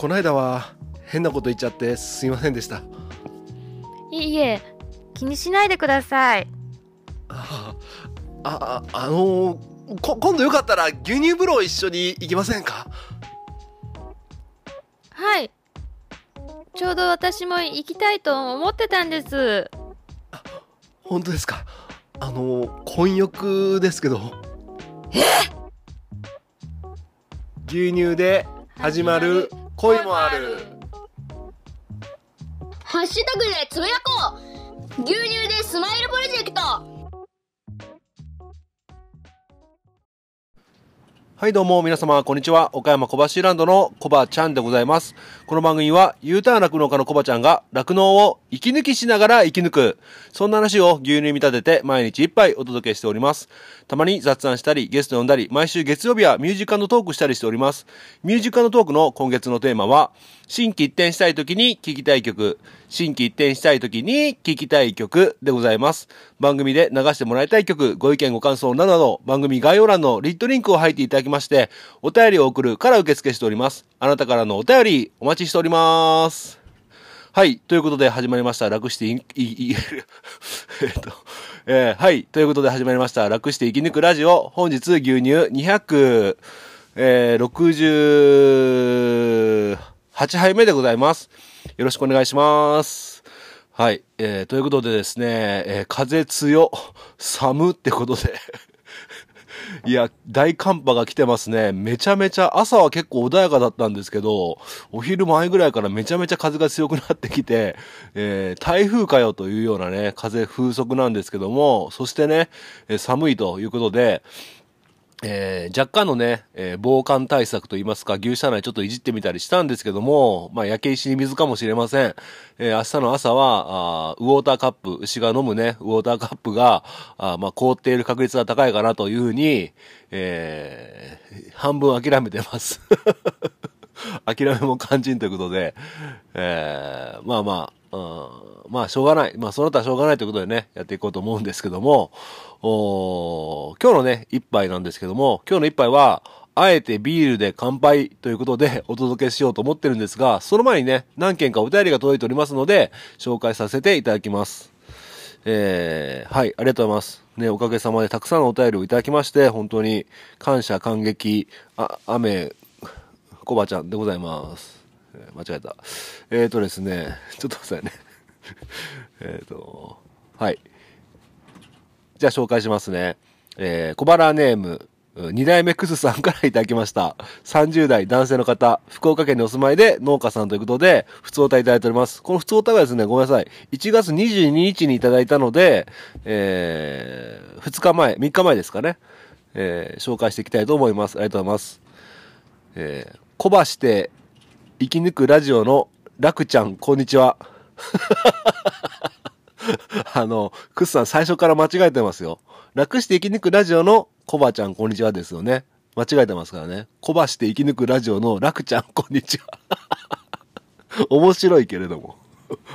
こないだは変なこと言っちゃってすいませんでした。いいえ気にしないでください。あああのー、こ今度よかったら牛乳風呂一緒に行きませんか？はい。ちょうど私も行きたいと思ってたんです。本当ですか？あのー、混浴ですけど。え？牛乳で始まる恋もある。ハッシュタグでつぶやこう。牛乳でスマイルプロジェクト。はいどうも皆様こんにちは。岡山小橋ランドのコバちゃんでございます。この番組は U ターン酪農家のコバちゃんが酪農を息抜きしながら生き抜く。そんな話を牛乳に見立てて毎日一杯お届けしております。たまに雑談したりゲスト呼んだり毎週月曜日はミュージカルのトークしたりしております。ミュージカルのトークの今月のテーマは新規一転したい時に聴きたい曲。新規一転したい時に聴きたい曲でございます。番組で流してもらいたい曲ご意見ご感想などなど番組概要欄のリットリンクを入っていただきましてお便りを送るから受付しております。あなたからのお便りお待ちしております。はい。ということで始まりました。楽してい、い、い、えっと、えー、はい。ということで始まりました。楽して生き抜くラジオ。本日牛乳200、えー、68杯目でございます。よろしくお願いします。はい。えー、ということでですね、えー、風強、寒ってことで、いや、大寒波が来てますね。めちゃめちゃ、朝は結構穏やかだったんですけど、お昼前ぐらいからめちゃめちゃ風が強くなってきて、えー、台風かよというようなね、風風速なんですけども、そしてね、寒いということで、えー若干のね、えー防寒対策といいますか、牛舎内ちょっといじってみたりしたんですけども、まあ、焼け石に水かもしれません。えー明日の朝は、あウォーターカップ、牛が飲むね、ウォーターカップが、あまあ、凍っている確率が高いかなというふうに、えー半分諦めてます。諦めも肝心ということで、えーまあまあ、うん、まあしょうがない。まあその他しょうがないということでね、やっていこうと思うんですけども、お今日のね、一杯なんですけども、今日の一杯は、あえてビールで乾杯ということでお届けしようと思ってるんですが、その前にね、何件かお便りが届いておりますので、紹介させていただきます。えー、はい、ありがとうございます。ね、おかげさまでたくさんのお便りをいただきまして、本当に感謝感激、あ、雨、コバちゃんでございます。えー間違えた。えーとですね、ちょっと待ってくださいね。えーと、はい。じゃあ紹介しますね。えー、小腹ネーム、二代目クスさんからいただきました。30代男性の方、福岡県にお住まいで農家さんということで、普通お歌いただいております。この普通お歌がですね、ごめんなさい。1月22日にいただいたので、えー、2日前、3日前ですかね。えー、紹介していきたいと思います。ありがとうございます。えー、小ばして生き抜くラジオの楽ちゃん、こんにちは。あの、クスさん最初から間違えてますよ。楽して生き抜くラジオのコバちゃん、こんにちはですよね。間違えてますからね。コバして生き抜くラジオの楽ちゃん、こんにちは。面白いけれども。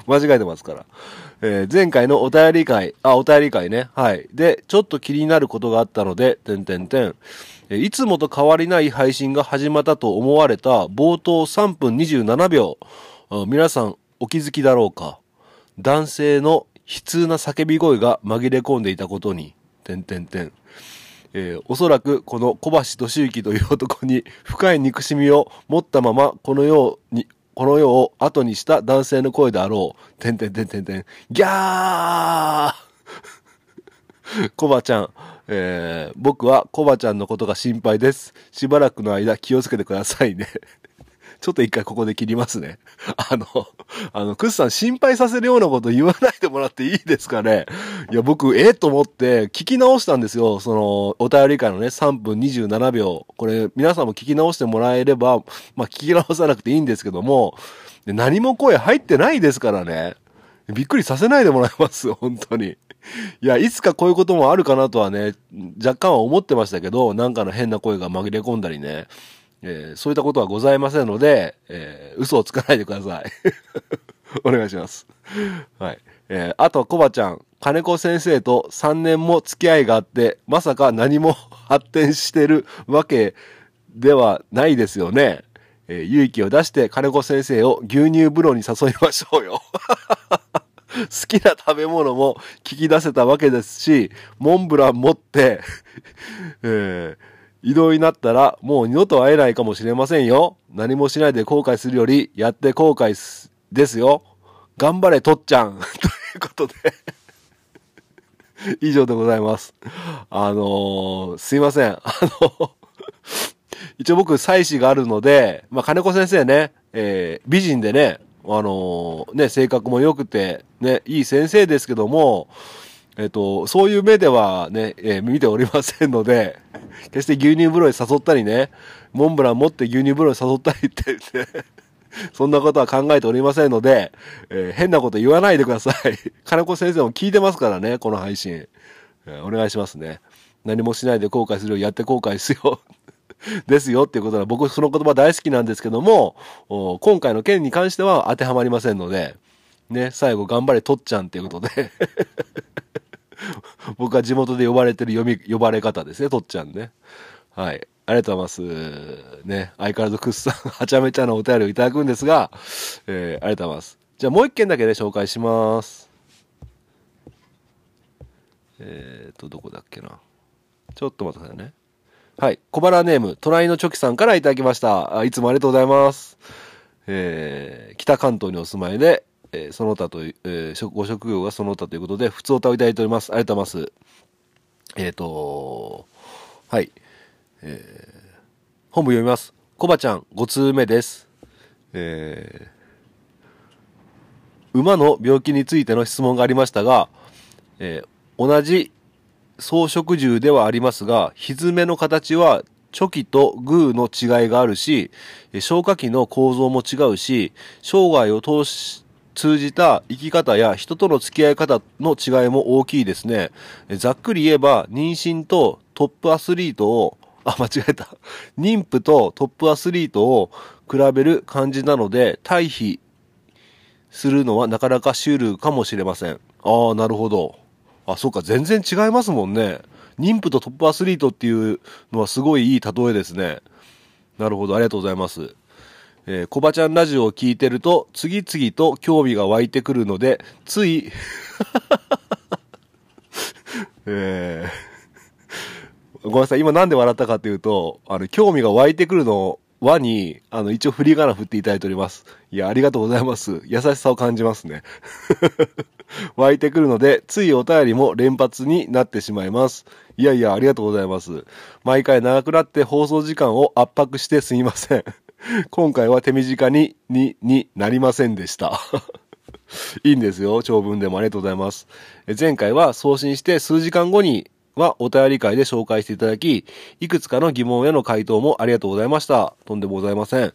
間違えてますから。えー前回のお便り会、あ、お便り会ね。はい。で、ちょっと気になることがあったので、てんてんてん。えいつもと変わりない配信が始まったと思われた冒頭3分27秒。皆さんお気づきだろうか男性の悲痛な叫び声が紛れ込んでいたことに、てんてんてん。えーおそらくこの小橋俊之という男に深い憎しみを持ったままこの世に、この世を後にした男性の声であろう。てんてんてんてんてん。ギャー コバちゃん、えー僕はコバちゃんのことが心配です。しばらくの間気をつけてくださいね。ちょっと一回ここで切りますね。あの、あの、クスさん心配させるようなこと言わないでもらっていいですかね？いや、僕、ええと思って聞き直したんですよ。その、お便り会のね、3分27秒。これ、皆さんも聞き直してもらえれば、まあ、聞き直さなくていいんですけども、何も声入ってないですからね。びっくりさせないでもらいます、本当に。いや、いつかこういうこともあるかなとはね、若干は思ってましたけど、なんかの変な声が紛れ込んだりね、えーそういったことはございませんので、えー嘘をつかないでください。お願いします。はい。えーあと、コバちゃん、金子先生と3年も付き合いがあって、まさか何も 発展してるわけではないですよね。えー勇気を出して金子先生を牛乳風呂に誘いましょうよ。好きな食べ物も聞き出せたわけですし、モンブラン持って、えー移動になったらもう二度と会えないかもしれませんよ。何もしないで後悔するより、やって後悔すですよ。頑張れ、とっちゃん。ということで、以上でございます。あのーすいません。あの、一応僕、妻子があるので、まあ、金子先生ね、えー美人でね、あのーね、性格も良くて、ね、いい先生ですけども、えっ、と、そういう目ではね、えー見ておりませんので、決して牛乳風呂に誘ったりね、モンブラン持って牛乳風呂に誘ったりってって、そんなことは考えておりませんので、えー変なこと言わないでください。金子先生も聞いてますからね、この配信。えーお願いしますね。何もしないで後悔するよ、やって後悔すよ。ですよっていうことは僕その言葉大好きなんですけども、今回の件に関しては当てはまりませんので、ね、最後頑張れとっちゃんっていうことで、僕は地元で呼ばれてる読み、呼ばれ方ですね、とっちゃんね。はい。ありがとうございます。ね、相変わらずくっさん、はちゃめちゃなお便りをいただくんですが、えーありがとうございます。じゃあもう一件だけね、紹介します。えーと、どこだっけな。ちょっと待ってくださいね。はい。小腹ネーム、隣のチョキさんからいただきました。いつもありがとうございます。えー北関東にお住まいで、えーその他という、えーご職業がその他ということで、普通歌をいただいております。ありがとうございます。えっ、とはい。えー本部読みます。コバちゃん、5通目です。えー馬の病気についての質問がありましたが、えー同じ草食獣ではありますが、蹄の形はチョキとグーの違いがあるし、え消化器の構造も違うし、生涯を通し、通じた生き方や人との付き合い方の違いも大きいですね。ざっくり言えば、妊娠とトップアスリートを、あ、間違えた。妊婦とトップアスリートを比べる感じなので、対比するのはなかなかシュールかもしれません。ああ、なるほど。あ、そうか、全然違いますもんね。妊婦とトップアスリートっていうのはすごいいい例えですね。なるほど、ありがとうございます。えー、コバちゃんラジオを聞いてると、次々と興味が湧いてくるので、つい、えー、ごめんなさい、今なんで笑ったかというと、あの、興味が湧いてくるの輪に、あの、一応振り仮名振っていただいております。いや、ありがとうございます。優しさを感じますね。湧いてくるので、ついお便りも連発になってしまいます。いやいや、ありがとうございます。毎回長くなって放送時間を圧迫してすみません。今回は手短に、に、になりませんでした。いいんですよ。長文でもありがとうございます。前回は送信して数時間後にはお便り会で紹介していただき、いくつかの疑問への回答もありがとうございました。とんでもございません。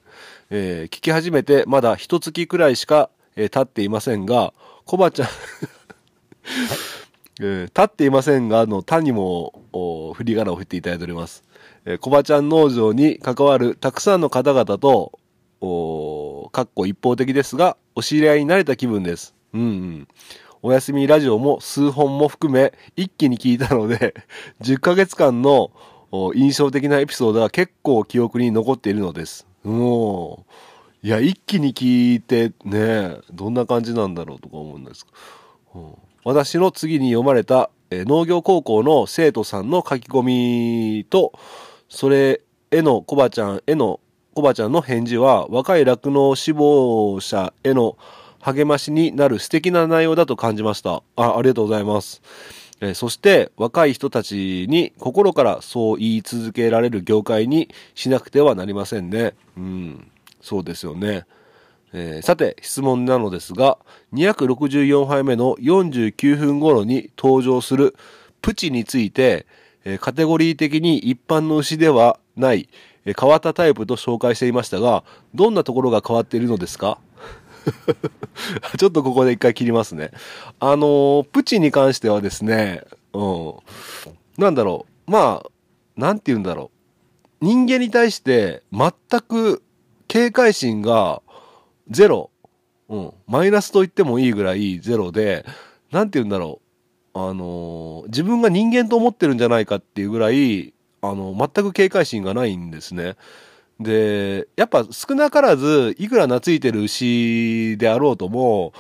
えー聞き始めてまだ一月くらいしか、えー経っていませんが、コバちゃん、えー立っていませんが、の、他にも、お振り仮名を振っていただいております。えー、コバちゃん農場に関わるたくさんの方々と、おかっこ一方的ですが、お知り合いになれた気分です。うんうん。お休みラジオも数本も含め、一気に聞いたので、10ヶ月間の印象的なエピソードが結構記憶に残っているのです。もう、いや、一気に聞いてね、どんな感じなんだろうとか思うんですうん私の次に読まれた、えー農業高校の生徒さんの書き込みと、それへのコバちゃんへの、コバちゃんの返事は、若い酪農志望者への励ましになる素敵な内容だと感じました。あ、ありがとうございます。そして若い人たちに心からそう言い続けられる業界にしなくてはなりませんね。うん、そうですよね。えーさて質問なのですが264杯目の49分頃に登場するプチについて、えカテゴリー的に一般の牛ではない、変わったタイプと紹介していましたがどんなところが変わっているのですか？ちょっとここで一回切りますね。あのプチに関してはですね、うん。なんだろう。まあ、なんて言うんだろう。人間に対して全く警戒心がゼロ。うん。マイナスと言ってもいいぐらいゼロで、なんて言うんだろう。あの自分が人間と思ってるんじゃないかっていうぐらい、あの、全く警戒心がないんですね。で、やっぱ少なからず、いくら懐いてる牛であろうとも、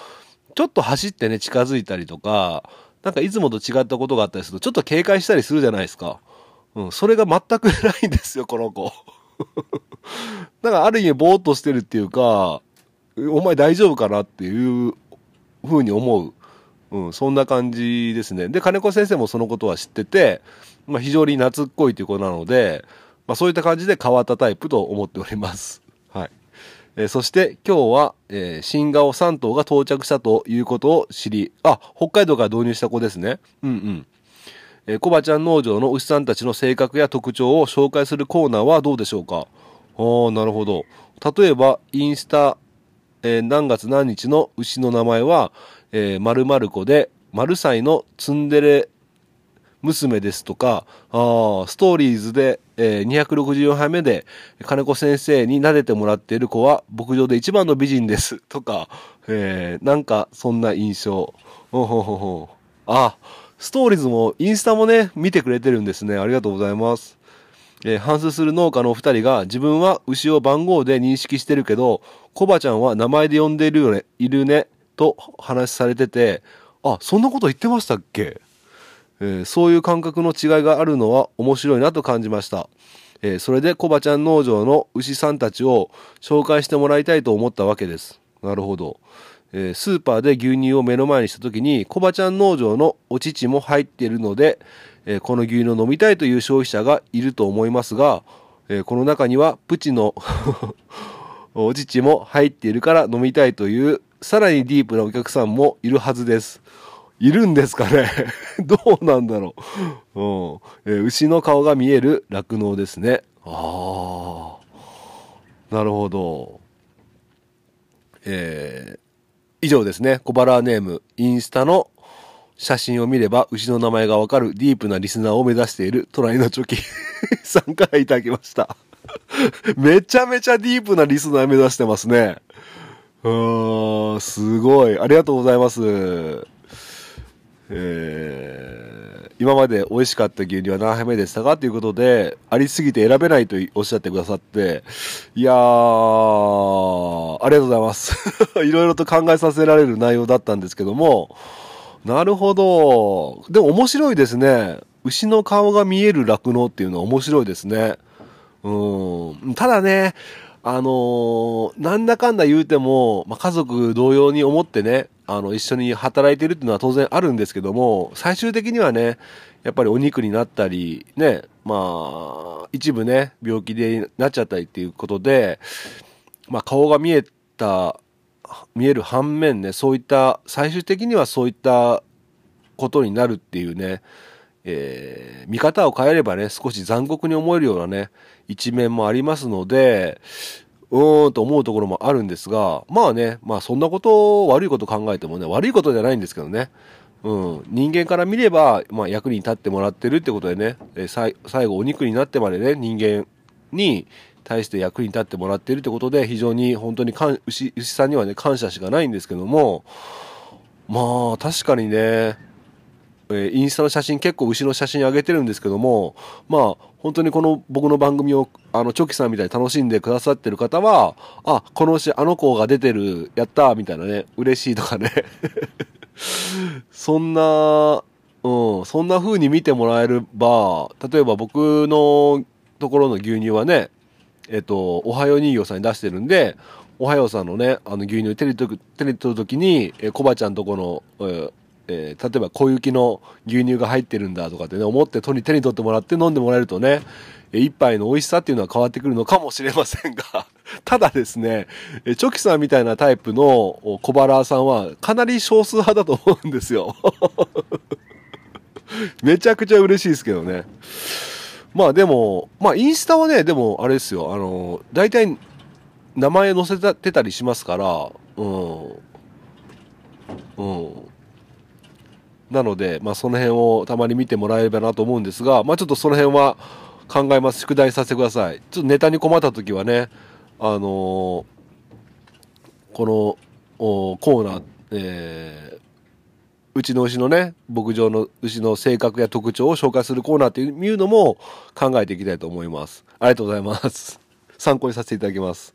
ちょっと走ってね、近づいたりとか、なんかいつもと違ったことがあったりすると、ちょっと警戒したりするじゃないですか。うん、それが全くないんですよ、この子。だかある意味ぼーっとしてるっていうか、お前大丈夫かなっていうふうに思う。うん、そんな感じですね。で、金子先生もそのことは知ってて、まあ、非常に懐っこいという子なので、まあ、そういった感じで変わったタイプと思っております。はい。えーそして今日は、えー新顔3頭が到着したということを知り、あ、北海道から導入した子ですね。うんうん。えー、コバちゃん農場の牛さんたちの性格や特徴を紹介するコーナーはどうでしょうか？ああ、なるほど。例えば、インスタ、えー何月何日の牛の名前は、えー、〇〇子で、〇歳のツンデレ娘ですとか、あストーリーズで、えー264杯目で、金子先生に撫でてもらっている子は、牧場で一番の美人です。とか、えーなんか、そんな印象。ほほほほあ、ストーリーズも、インスタもね、見てくれてるんですね。ありがとうございます。えー反数する農家のお二人が自分は牛を番号で認識してるけど、コバちゃんは名前で呼んでいるよね、いるね、と話されてて、あ、そんなこと言ってましたっけ？えーそういう感覚の違いがあるのは面白いなと感じました。えーそれでコバちゃん農場の牛さんたちを紹介してもらいたいと思ったわけです。なるほど。えースーパーで牛乳を目の前にした時にコバちゃん農場のお乳も入っているので、えーこの牛乳を飲みたいという消費者がいると思いますが、えーこの中にはプチの お乳も入っているから飲みたいというさらにディープなお客さんもいるはずです。いるんですかね？どうなんだろう、うんえー牛の顔が見える酪農ですね。ああ。なるほど。えー以上ですね。小腹ネーム、インスタの写真を見れば牛の名前がわかるディープなリスナーを目指している隣のチョキさんからいただきました。めちゃめちゃディープなリスナー目指してますね。うーん、すごい。ありがとうございます。えー今まで美味しかった牛乳は何杯目でしたかということで、ありすぎて選べないとおっしゃってくださって、いやー、ありがとうございます。いろいろと考えさせられる内容だったんですけども、なるほど。でも面白いですね。牛の顔が見える酪農っていうのは面白いですね。うん。ただね、あのーなんだかんだ言うても、まあ、家族同様に思ってね、あの、一緒に働いてるっていうのは当然あるんですけども、最終的にはね、やっぱりお肉になったり、ね、まあ、一部ね、病気でなっちゃったりっていうことで、まあ、顔が見えた、見える反面ね、そういった、最終的にはそういったことになるっていうね、えー見方を変えればね、少し残酷に思えるようなね、一面もありますので、うーんと思うところもあるんですが、まあね、まあそんなこと、悪いこと考えてもね、悪いことじゃないんですけどね。うん、人間から見れば、まあ、役に立ってもらってるってことでね、え最後お肉になってまでね、人間に対して役に立ってもらっているってことで、非常に本当に牛牛さんにはね、感謝しかないんですけども、まあ、確かにね、えインスタの写真結構牛の写真上げてるんですけどもまあ本当にこの僕の番組をあのチョキさんみたいに楽しんでくださってる方はあこの牛あの子が出てるやったみたいなね嬉しいとかね。そんなうんそんな風に見てもらえれば例えば僕のところの牛乳はねえっとおはよう人形さんに出してるんでおはようさんのねあの牛乳手に取る手に取る時にえーコバちゃんとこの、えーえー例えば小雪の牛乳が入ってるんだとかってね思って手に手に取ってもらって飲んでもらえるとねえー一杯の美味しさっていうのは変わってくるのかもしれませんが ただですねえチョキさんみたいなタイプの小腹さんはかなり少数派だと思うんですよ。めちゃくちゃ嬉しいですけどね。まあでもまあインスタはねでもあれですよあの大体名前載せてたりしますからうんうんなので、まあ、その辺をたまに見てもらえればなと思うんですが、まあ、ちょっとその辺は考えます。宿題させてください。ちょっとネタに困った時はね、あのーこのコーナー、えーうちの牛のね、牧場の牛の性格や特徴を紹介するコーナーっていうのも考えていきたいと思います。ありがとうございます。参考にさせていただきます。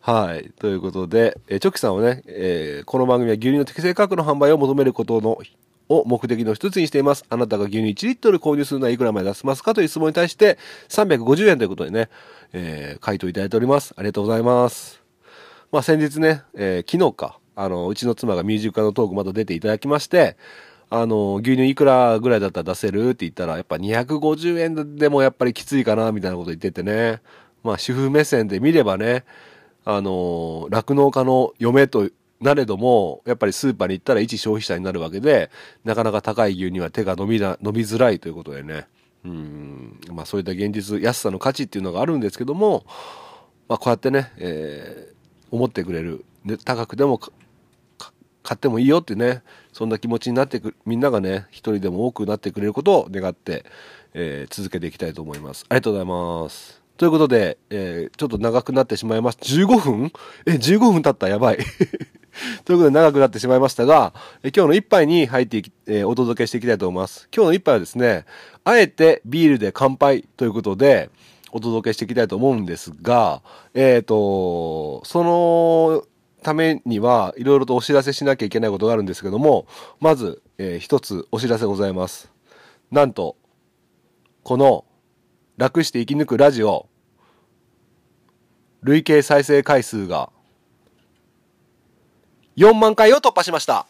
はい。ということで、えーチョキさんはね、えーこの番組は牛乳の適正価格の販売を求めることの、を目的の一つにしています。あなたが牛乳1リットル購入するのはいくらまで出せますかという質問に対して、350円ということでね、えー回答いただいております。ありがとうございます。まあ先日ね、えー昨日か、あの、うちの妻がミュージックのトークまた出ていただきまして、あの、牛乳いくらぐらいだったら出せるって言ったら、やっぱ250円でもやっぱりきついかな、みたいなこと言っててね。まあ主婦目線で見ればね、あの、酪農家の嫁となれども、やっぱりスーパーに行ったら一消費者になるわけで、なかなか高い牛乳は手が伸びな、伸びづらいということでね。うん、まあそういった現実、安さの価値っていうのがあるんですけども、まあこうやってね、えー思ってくれる。で、高くでも買ってもいいよってね、そんな気持ちになってく、みんながね、一人でも多くなってくれることを願って、えー続けていきたいと思います。ありがとうございます。ということで、えーちょっと長くなってしまいます。15分？え、15分経った？やばい。ということで長くなってしまいましたが、え今日の一杯に入っていき、えーお届けしていきたいと思います。今日の一杯はですね、あえてビールで乾杯ということで、お届けしていきたいと思うんですが、えっ、と、そのためにはいろいろとお知らせしなきゃいけないことがあるんですけども、まず、えー一つお知らせございます。なんと、この楽して生き抜くラジオ、累計再生回数が4万回を突破しました。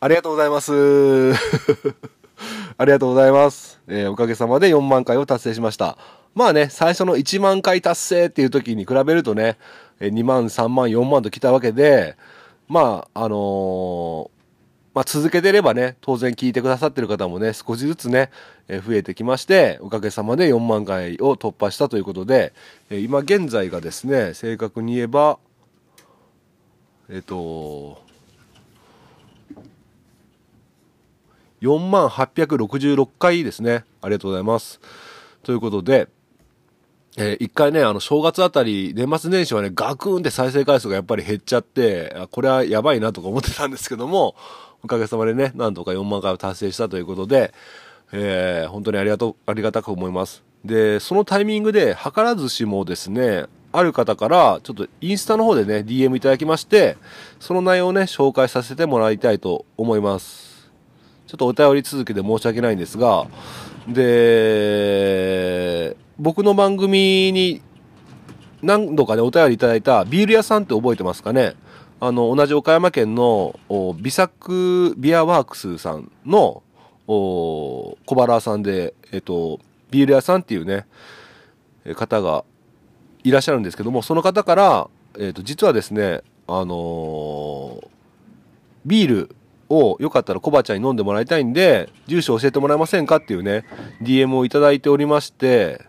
ありがとうございます。ありがとうございます。えーおかげさまで4万回を達成しました。まあね、最初の1万回達成っていう時に比べるとね、2万、3万、4万と来たわけで、まあ、あのーまあ続けてればね、当然聞いてくださってる方もね、少しずつね、え増えてきまして、おかげさまで4万回を突破したということで、え今現在がですね、正確に言えば、えっ、と、4万866回ですね。ありがとうございます。ということで、えー一回ね、あの、正月あたり、年末年始はね、ガクーンって再生回数がやっぱり減っちゃって、あこれはやばいなとか思ってたんですけども、おかげさまでね、なんとか4万回を達成したということで、えー本当にありがとう、ありがたく思います。で、そのタイミングで、図らずしもですね、ある方から、ちょっとインスタの方でね、DM いただきまして、その内容をね、紹介させてもらいたいと思います。ちょっとお便り続きで申し訳ないんですが、で、僕の番組に何度かね、お便りいただいたビール屋さんって覚えてますかね？あの、同じ岡山県の美作ビアワークスさんの小原さんで、えっと、ビール屋さんっていうね、方がいらっしゃるんですけども、その方から、えっと、実はですね、あのービールをよかったらコバちゃんに飲んでもらいたいんで、住所教えてもらえませんかっていうね、DM をいただいておりまして、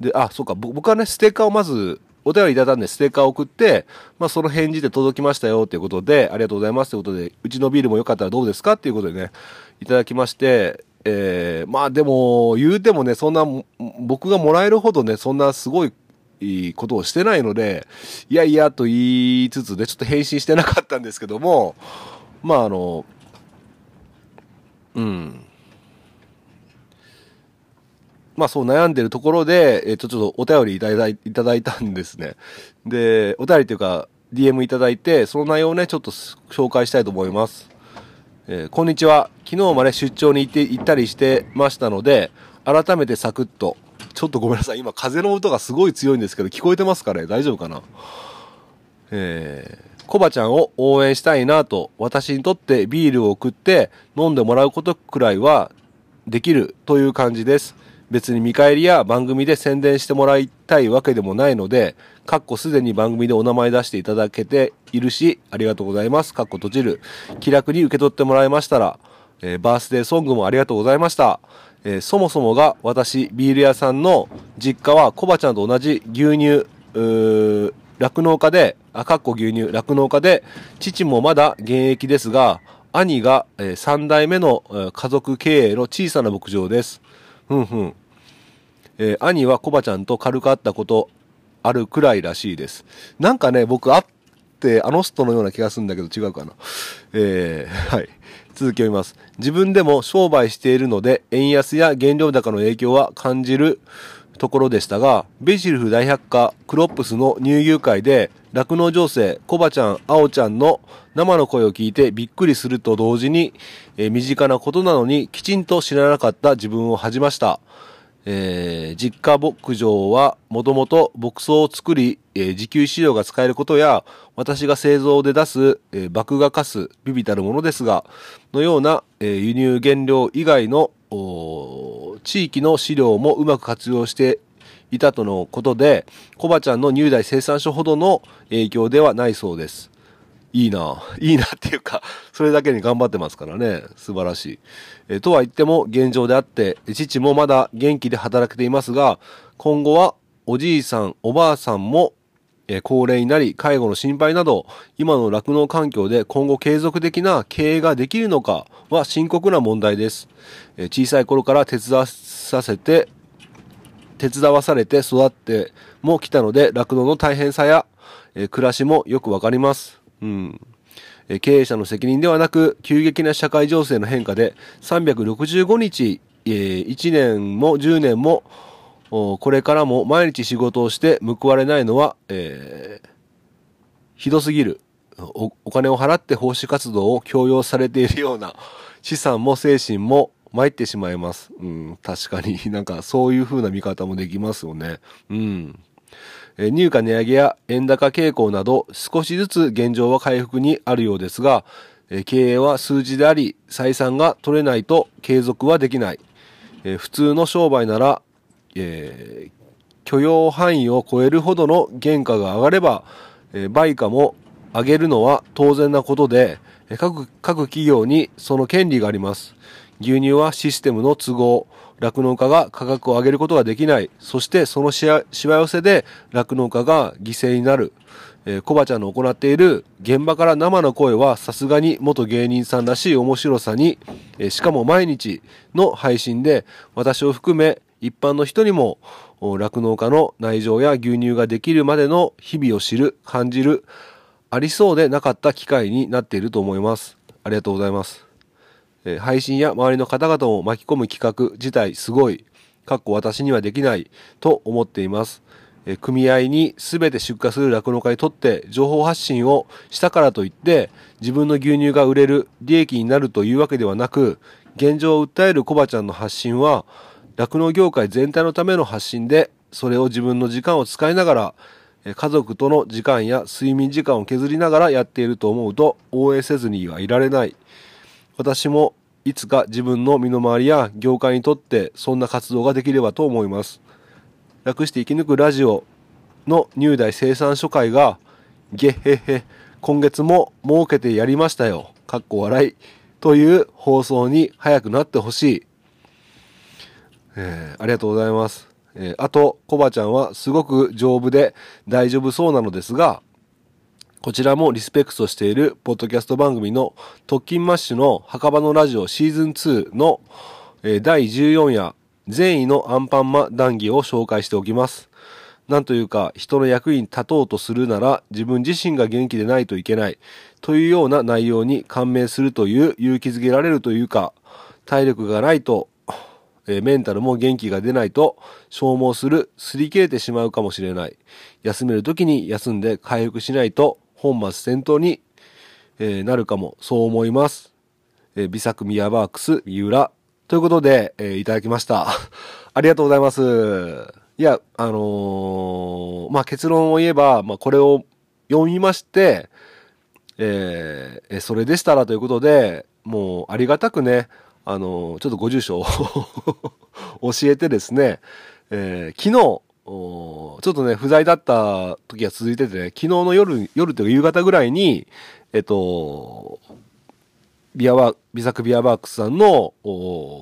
で、あ、そうか、僕はね、ステッカーをまず、お便りいただいたんで、ステッカーを送って、まあ、その返事で届きましたよ、ということで、ありがとうございます、ということで、うちのビールもよかったらどうですかっていうことでね、いただきまして、えー、まあでも、言うてもね、そんな、僕がもらえるほどね、そんなすごい、いいことをしてないので、いやいやと言いつつで、ちょっと返信してなかったんですけども、まああの、うん。まあそう悩んでるところで、えっと、ちょっとお便りいただいいただいたんですね。で、お便りというか、DM いただいて、その内容をね、ちょっと紹介したいと思います。えーこんにちは。昨日まで出張に行って、行ったりしてましたので、改めてサクッと。ちょっとごめんなさい。今、風の音がすごい強いんですけど、聞こえてますかね？大丈夫かな？えーコバちゃんを応援したいなと、私にとってビールを送って飲んでもらうことくらいはできるという感じです。別に見返りや番組で宣伝してもらいたいわけでもないので、かっこすでに番組でお名前出していただけているし、ありがとうございます。かっこ閉じる。気楽に受け取ってもらいましたら、えーバースデーソングもありがとうございました。えーそもそもが私、ビール屋さんの実家はコバちゃんと同じ牛乳、酪農家で、あ、かっこ牛乳、酪農家で、父もまだ現役ですが、兄が、えー三代目の、えー家族経営の小さな牧場です。ふんふん。えー兄はコバちゃんと軽く会ったことあるくらいらしいです。なんかね、僕会ってあの人のような気がするんだけど違うかな。えー はい。続きを読みます。自分でも商売しているので、円安や原料高の影響は感じる、ところでしたが、ベジルフ大百科クロップスの乳牛会で、酪農情勢、コバちゃん、アオちゃんの生の声を聞いてびっくりすると同時に、えー身近なことなのにきちんと知らなかった自分を恥じました。えー実家牧場はもともと牧草を作り、えー自給飼料が使えることや、私が製造で出す、えー麦芽かす、ビビたるものですが、のような、えー輸入原料以外の地域の資料もうまく活用していたとのことで、コバちゃんの入代生産所ほどの影響ではないそうです。いいな。いいなっていうか、それだけに頑張ってますからね。素晴らしい。えとは言っても現状であって、父もまだ元気で働けていますが、今後はおじいさん、おばあさんも、え高齢になり、介護の心配など、今の酪農環境で今後継続的な経営ができるのかは深刻な問題です。小さい頃から手伝わさせて、手伝わされて育っても来たので、酪農の大変さや、暮らしもよくわかります。うん。経営者の責任ではなく、急激な社会情勢の変化で、365日、1年も10年も、これからも毎日仕事をして報われないのは、えーひどすぎるお。お金を払って奉仕活動を強要されているような資産も精神も参ってしまいます。うん、確かに なんかそういう風な見方もできますよね。うん。え入荷値上げや円高傾向など少しずつ現状は回復にあるようですが、え経営は数字であり採算が取れないと継続はできない。え普通の商売なら、えー許容範囲を超えるほどの原価が上がれば、えー売価も上げるのは当然なことで、え各各企業にその権利があります。牛乳はシステムの都合、酪農家が価格を上げることができない。そしてそのしわしわ寄せで酪農家が犠牲になる。えーコバちゃんの行っている現場から生の声はさすがに元芸人さんらしい面白さに、えーしかも毎日の配信で私を含め一般の人にも酪農家の内情や牛乳ができるまでの日々を知る、感じる、ありそうでなかった機会になっていると思います。ありがとうございます。配信や周りの方々を巻き込む企画自体すごい、かっこ私にはできないと思っています。組合に全て出荷する酪農家にとって情報発信をしたからといって自分の牛乳が売れる利益になるというわけではなく現状を訴えるコバちゃんの発信は酪農業界全体のための発信でそれを自分の時間を使いながら家族との時間や睡眠時間を削りながらやっていると思うと応援せずにはいられない。私もいつか自分の身の回りや業界にとってそんな活動ができればと思います。楽して生き抜くラジオの入代生産所会がゲッヘヘ今月も設けてやりましたよ。かっこ笑い。という放送に早くなってほしい。えーありがとうございます。えーあと、コバちゃんはすごく丈夫で大丈夫そうなのですが、こちらもリスペクトしているポッドキャスト番組の特勤マッシュの墓場のラジオシーズン2の、えー第14夜善意のアンパンマ談義を紹介しておきます。なんというか、人の役に立とうとするなら自分自身が元気でないといけないというような内容に感銘するという勇気づけられるというか、体力がないとえーメンタルも元気が出ないと消耗する、擦り切れてしまうかもしれない。休める時に休んで回復しないと本末転倒に、えーなるかも、そう思います。えー美作ミヤバークス、三浦。ということで、えーいただきました。ありがとうございます。いや、あのまあ、結論を言えば、まあ、これを読みまして、えーえそれでしたらということで、もうありがたくね、あの、ちょっとご住所を 教えてですね、えー昨日、ちょっとね、不在だった時が続いててね、昨日の夜、夜というか夕方ぐらいに、えっと、ビアワー、ビサクビアバークスさんの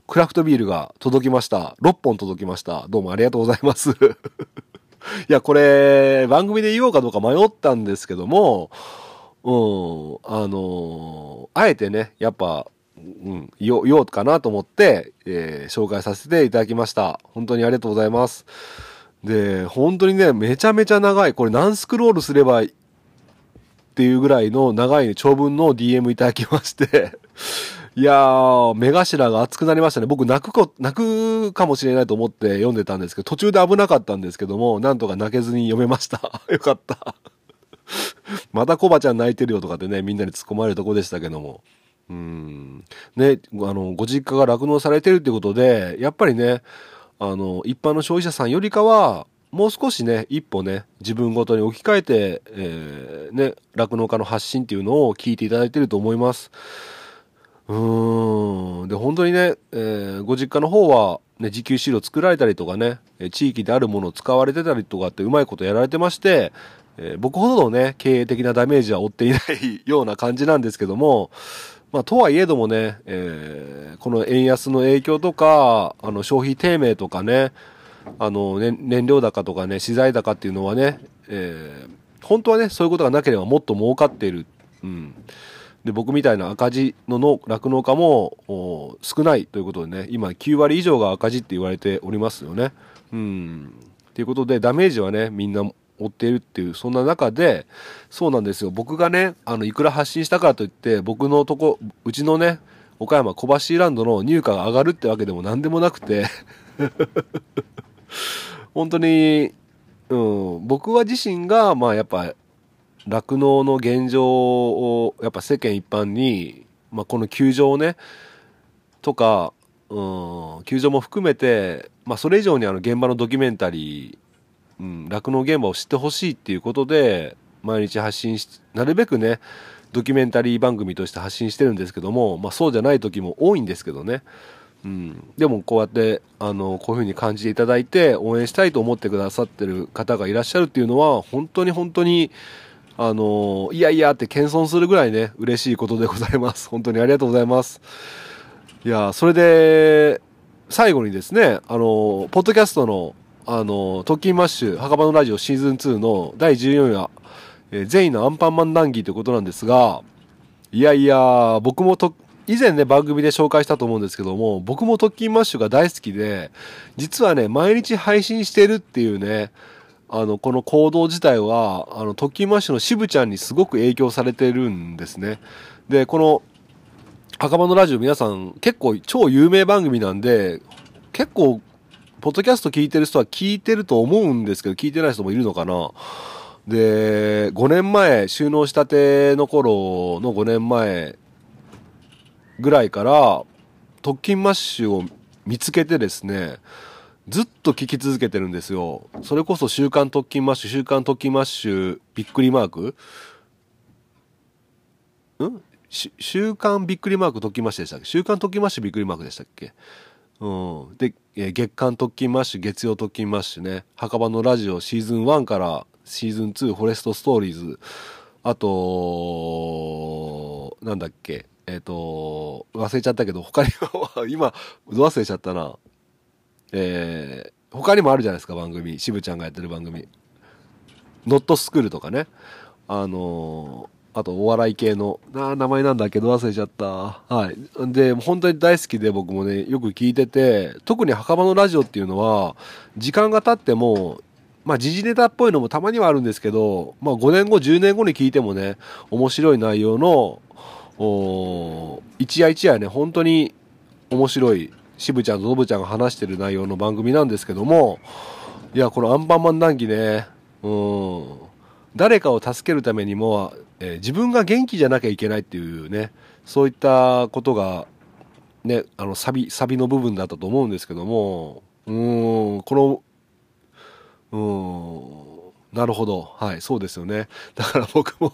クラフトビールが届きました。6本届きました。どうもありがとうございます。いや、これ、番組で言おうかどうか迷ったんですけども、うん、あのあえてね、やっぱ、うん、言おうかなと思って、えー紹介させていただきました。本当にありがとうございます。で、本当にね、めちゃめちゃ長い。これ何スクロールすればっていうぐらいの長い長文の DM いただきまして、いやー、目頭が熱くなりましたね。僕泣くこ、泣くかもしれないと思って読んでたんですけど、途中で危なかったんですけども、なんとか泣けずに読めました。よかった。またコバちゃん泣いてるよとかってね、みんなに突っ込まれるとこでしたけども。うん。ね、あの、ご実家が酪農されてるってことで、やっぱりね、あの、一般の消費者さんよりかは、もう少しね、一歩ね、自分ごとに置き換えて、えー、ね、酪農家の発信っていうのを聞いていただいてると思います。うーん。で、本当にね、えーご実家の方は、ね、自給飼料作られたりとかね、地域であるものを使われてたりとかってうまいことやられてまして、えー僕ほどのね、経営的なダメージは負っていない ような感じなんですけども、まあ、とはいえどもね、えーこの円安の影響とか、あの、消費低迷とかね、あの、ね、燃料高とかね、資材高っていうのはね、えー本当はね、そういうことがなければもっと儲かっている。うん。で、僕みたいな赤字の酪農家も少ないということでね、今9割以上が赤字って言われておりますよね。うん。ということで、ダメージはね、みんな負っているっていう、そんな中で、そうなんですよ。僕がね、あの、いくら発信したからといって、僕のとこ、うちのね、岡山小橋ランドの入荷が上がるってわけでも何でもなくて、本当に、うん、僕は自身が、まあやっぱ、酪農の現状を、やっぱ世間一般に、まあこの球場をね、とか、うん、球場も含めて、まあそれ以上にあの現場のドキュメンタリー、うん、酪農現場を知ってほしいっていうことで、毎日発信し、なるべくね、ドキュメンタリー番組として発信してるんですけども、まあそうじゃない時も多いんですけどね。うん、でもこうやってあのこういうふうに感じていただいて応援したいと思ってくださってる方がいらっしゃるっていうのは本当に本当にあのいやいやって謙遜するぐらいね嬉しいことでございます。本当にありがとうございます。いやそれで最後にですねあのポッドキャストのあのトッキンマッシュ墓場のラジオシーズン2の第14話、えー善意のアンパンマン談義ということなんですがいやいや僕もと以前ね、番組で紹介したと思うんですけども、僕もトッキンマッシュが大好きで、実はね、毎日配信してるっていうね、あの、この行動自体は、あの、トッキンマッシュの渋ちゃんにすごく影響されてるんですね。で、この、墓場のラジオ皆さん結構超有名番組なんで、結構、ポッドキャスト聞いてる人は聞いてると思うんですけど、聞いてない人もいるのかな？で、5年前、就農したての頃の5年前ぐらいから、トッキンマッシュを見つけてですね、ずっと聞き続けてるんですよ。それこそ週刊トッキンマッシュ、週刊トッキンマッシュ、びっくりマーク？ん？週刊びっくりマークトッキンマッシュでしたっけ？週刊トッキンマッシュびっくりマークでしたっけ？うん。で、えー月刊トッキンマッシュ、月曜トッキンマッシュね、墓場のラジオシーズン1からシーズン2、フォレストストーリーズ、あと、なんだっけ、えっ、と、忘れちゃったけど、他にも、今、忘れちゃったな。えー他にもあるじゃないですか、番組。渋ちゃんがやってる番組。ノットスクールとかね。あのーあとお笑い系の、なあ名前なんだけど忘れちゃった。はい。で、本当に大好きで僕もね、よく聞いてて、特に墓場のラジオっていうのは、時間が経っても、まあ時事ネタっぽいのもたまにはあるんですけど、まあ5年後、10年後に聞いてもね、面白い内容の、お一夜一夜ね、本当に面白い、渋ちゃんとノブちゃんが話してる内容の番組なんですけども、いや、このアンパンマン談義ね、うん、誰かを助けるためにも、えー自分が元気じゃなきゃいけないっていうね、そういったことが、ね、あの、サビ、サビの部分だったと思うんですけども、うーん、この、うーん、なるほど。はい、そうですよね。だから僕も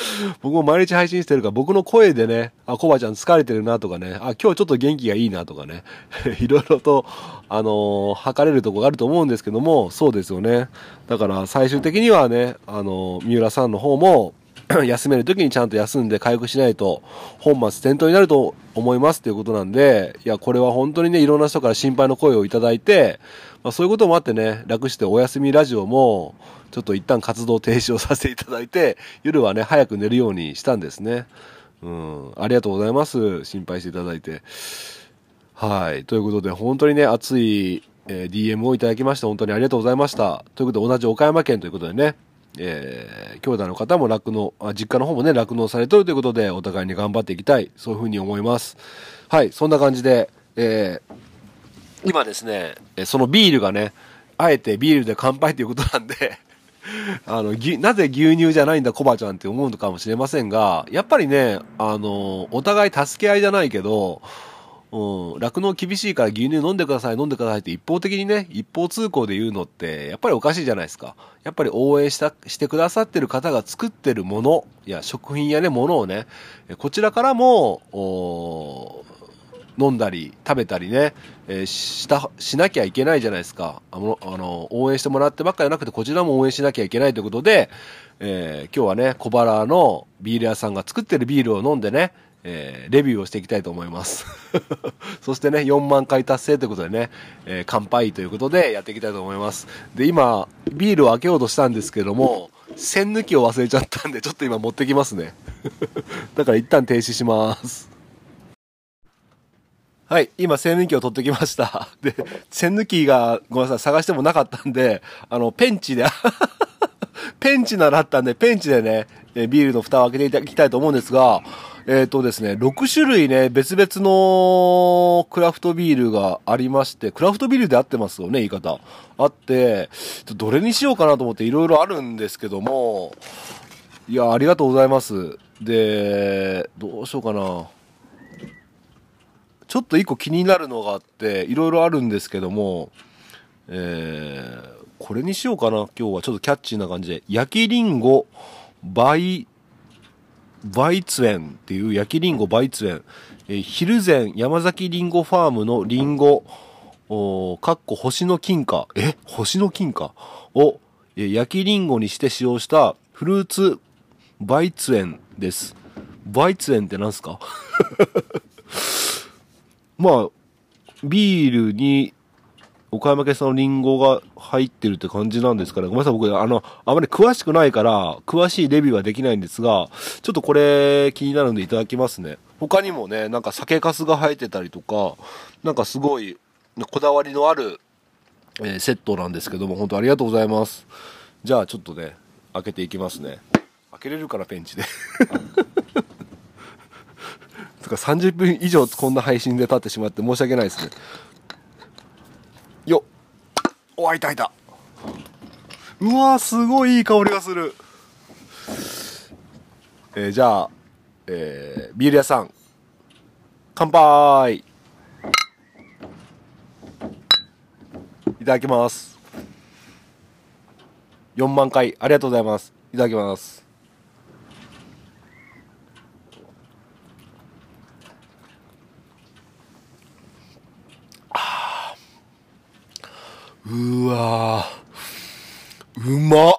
僕も毎日配信してるから、僕の声でね、あ、コバちゃん疲れてるなとかね、あ、今日ちょっと元気がいいなとかね、いろいろと、あのー測れるとこがあると思うんですけども、そうですよね。だから最終的にはね、あのー三浦さんの方も、休める時にちゃんと休んで回復しないと本末転倒になると思いますっていうことなんで、いや、これは本当にね、いろんな人から心配の声をいただいて、まあそういうこともあってね、楽してお休みラジオも、ちょっと一旦活動停止をさせていただいて、夜はね、早く寝るようにしたんですね。うん、ありがとうございます。心配していただいて。はい。ということで、本当にね、熱い、えー DM をいただきまして、本当にありがとうございました。ということで、同じ岡山県ということでね、えー、兄弟の方も酪農、実家の方もね、酪農されてるということで、お互いに頑張っていきたい。そういうふうに思います。はい、そんな感じで、えー、今ですね、そのビールがね、あえてビールで乾杯ということなんで、あの、ぎなぜ牛乳じゃないんだコバちゃんって思うのかもしれませんが、やっぱりね、あの、お互い助け合いじゃないけど、うん、酪農厳しいから牛乳飲んでください、飲んでくださいって一方的にね、一方通行で言うのって、やっぱりおかしいじゃないですか。やっぱり応援した、してくださってる方が作ってるもの、いや、食品やね、ものをね、こちらからも、飲んだり食べたりね、えーしたしなきゃいけないじゃないですか。あのあの応援してもらってばっかじゃなくてこちらも応援しなきゃいけないということで、えー今日はね小腹のビール屋さんが作ってるビールを飲んでね、えーレビューをしていきたいと思います。そしてね4万回達成ということでね、えー乾杯ということでやっていきたいと思います。で今ビールを開けようとしたんですけども栓抜きを忘れちゃったんでちょっと今持ってきますね。だから一旦停止します。はい、今、栓抜きを取ってきました。で、栓抜きが、ごめんなさい、探してもなかったんで、あの、ペンチで、ペンチならあったんで、ペンチでね、えビールの蓋を開けていただきたいと思うんですが、えっ、とですね、6種類ね、別々のクラフトビールがありまして、クラフトビールで合ってますよね、言い方。あって、どれにしようかなと思っていろいろあるんですけども、いや、ありがとうございます。で、どうしようかな。ちょっと一個気になるのがあって、いろいろあるんですけども、えー、これにしようかな、今日はちょっとキャッチーな感じで。焼きリンゴ、バイ、バイツェンっていう焼きリンゴバイツェン。えー、弘前山崎リンゴファームのリンゴ、おかっこ星の金貨。え？星の金貨？を、えー焼きリンゴにして使用したフルーツバイツェンです。バイツェンって何すか？まあ、ビールに岡山県産のリンゴが入ってるって感じなんですかね。ごめんなさい、僕、あの、あまり詳しくないから、詳しいレビューはできないんですが、ちょっとこれ気になるんでいただきますね。他にもね、なんか酒粕が入ってたりとか、なんかすごい、こだわりのある、えーセットなんですけども、本当ありがとうございます。じゃあ、ちょっとね、開けていきますね。開けれるかな、ペンチで。つか30分以上こんな配信で経ってしまって申し訳ないですね。よっ。お開いた開いた。うわーすごいいい香りがする。えーじゃあ、えービール屋さん。乾杯。いただきます。4万回ありがとうございます。いただきます。うわうま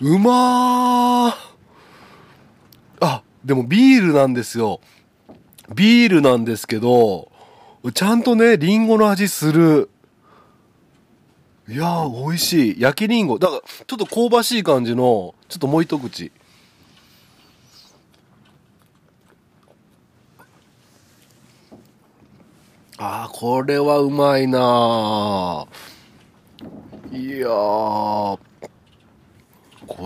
うまーあ、でもビールなんですよ。ビールなんですけど、ちゃんとね、リンゴの味する。いやー、美味しい。焼きリンゴ。だから、ちょっと香ばしい感じの、ちょっともう一口。ああ、これはうまいなあいや、こ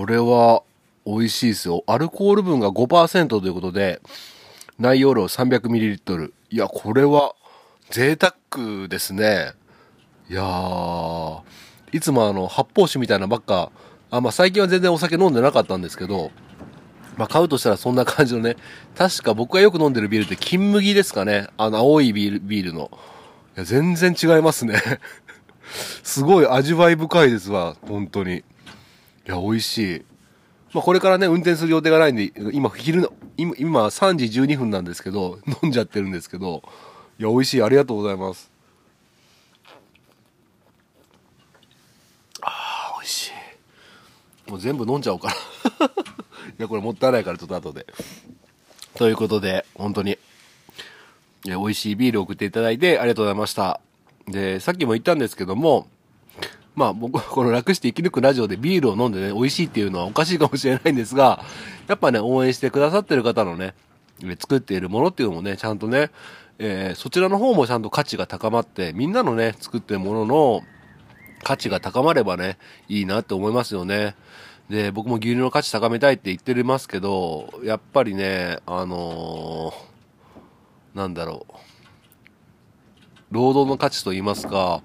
れは美味しいですよ。アルコール分が5%ということで、内容量 300ml。いや、これは贅沢ですね。いや、いつもあの、発泡酒みたいなばっか、あ、まあ最近は全然お酒飲んでなかったんですけど、まあ買うとしたらそんな感じのね、確か僕がよく飲んでるビールって金麦ですかね。あの青いビール、ビールの。いや、全然違いますね。すごい味わい深いですわ、本当に。いや、美味しい。まあこれからね、運転する予定がないんで、今昼の、今、今3時12分なんですけど、飲んじゃってるんですけど、いや、美味しい。ありがとうございます。ああ、美味しい。もう全部飲んじゃおうかな。いや、これもったいないからちょっと後で。ということで、本当に、美味しいビールを送っていただいてありがとうございました。で、さっきも言ったんですけども、まあ僕はこの楽して生き抜くラジオでビールを飲んでね、美味しいっていうのはおかしいかもしれないんですが、やっぱね、応援してくださってる方のね、作っているものっていうのもね、ちゃんとね、えーそちらの方もちゃんと価値が高まって、みんなのね、作ってるものの、価値が高まればね、いいなって思いますよね。で、僕も牛乳の価値高めたいって言ってますけど、やっぱりね、あのーなんだろう。労働の価値と言いますか、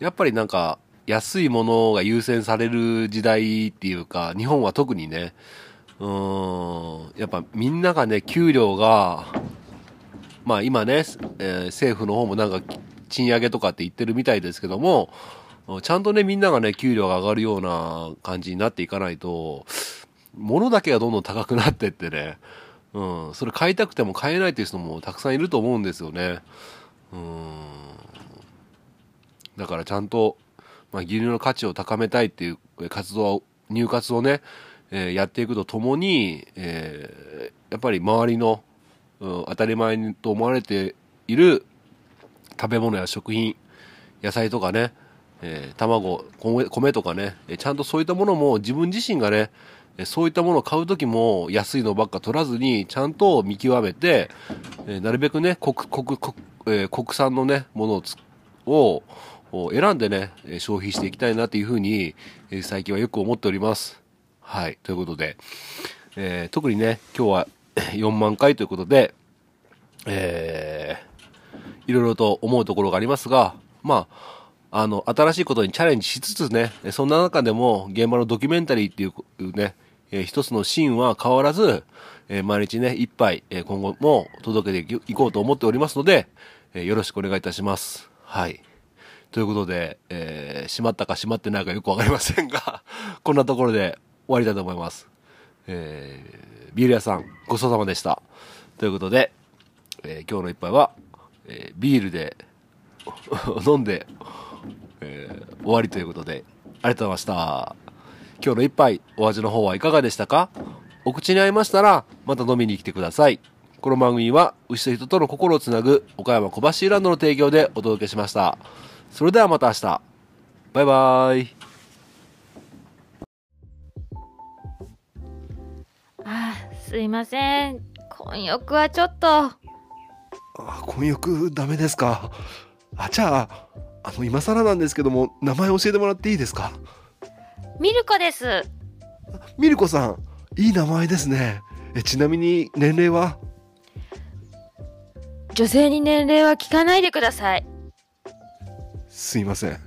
やっぱりなんか、安いものが優先される時代っていうか、日本は特にね、うん、やっぱみんながね、給料が、まあ今ね、えー政府の方もなんか賃上げとかって言ってるみたいですけども、ちゃんとね、みんながね、給料が上がるような感じになっていかないと、物だけがどんどん高くなってってね、うん、それ買いたくても買えないっていう人もたくさんいると思うんですよね。うん。だからちゃんと、まあ、牛乳の価値を高めたいっていう活動を、入活をね、えーやっていくとともに、えーやっぱり周りの、うん当たり前と思われている食べ物や食品、野菜とかね、えー卵米、米とかね、えちゃんとそういったものも自分自身がね、えそういったものを買うときも安いのばっか取らずに、ちゃんと見極めて、えーなるべくね、国、国、国、えー国産のね、ものをつを選んでね、消費していきたいなというふうに、え最近はよく思っております。はい。ということで、え特にね、今日は 4万回ということで、えーいろいろと思うところがありますが、まあ、あの、新しいことにチャレンジしつつね、そんな中でも現場のドキュメンタリーっていうね、えー一つのシーンは変わらず、えー毎日ね、一杯、えー今後も届けていこうと思っておりますので、えよろしくお願いいたします。はい。ということで、えー閉まったか閉まってないかよくわかりませんが、こんなところで終わりたいと思います。えービール屋さん、ごちそうさまでした。ということで、えー今日の一杯は、えービールで 飲んで、えー終わりということで、ありがとうございました。今日の一杯、お味の方はいかがでしたか？お口に合いましたら、また飲みに来てください。この番組は、牛と人との心をつなぐ、岡山小橋ランドの提供でお届けしました。それではまた明日。バイバイ。あーすいません混浴はちょっとあ、婚浴ダメですか。あ、じゃあ、あの、今更なんですけども、名前教えてもらっていいですか？ミルコです。ミルコさん、いい名前ですね。え、ちなみに年齢は？女性に年齢は聞かないでください。すいません。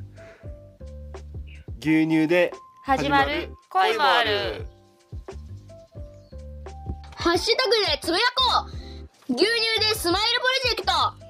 牛乳で始まる恋もある。ハッシュタグでつぶやこう。牛乳でスマイルプロジェクト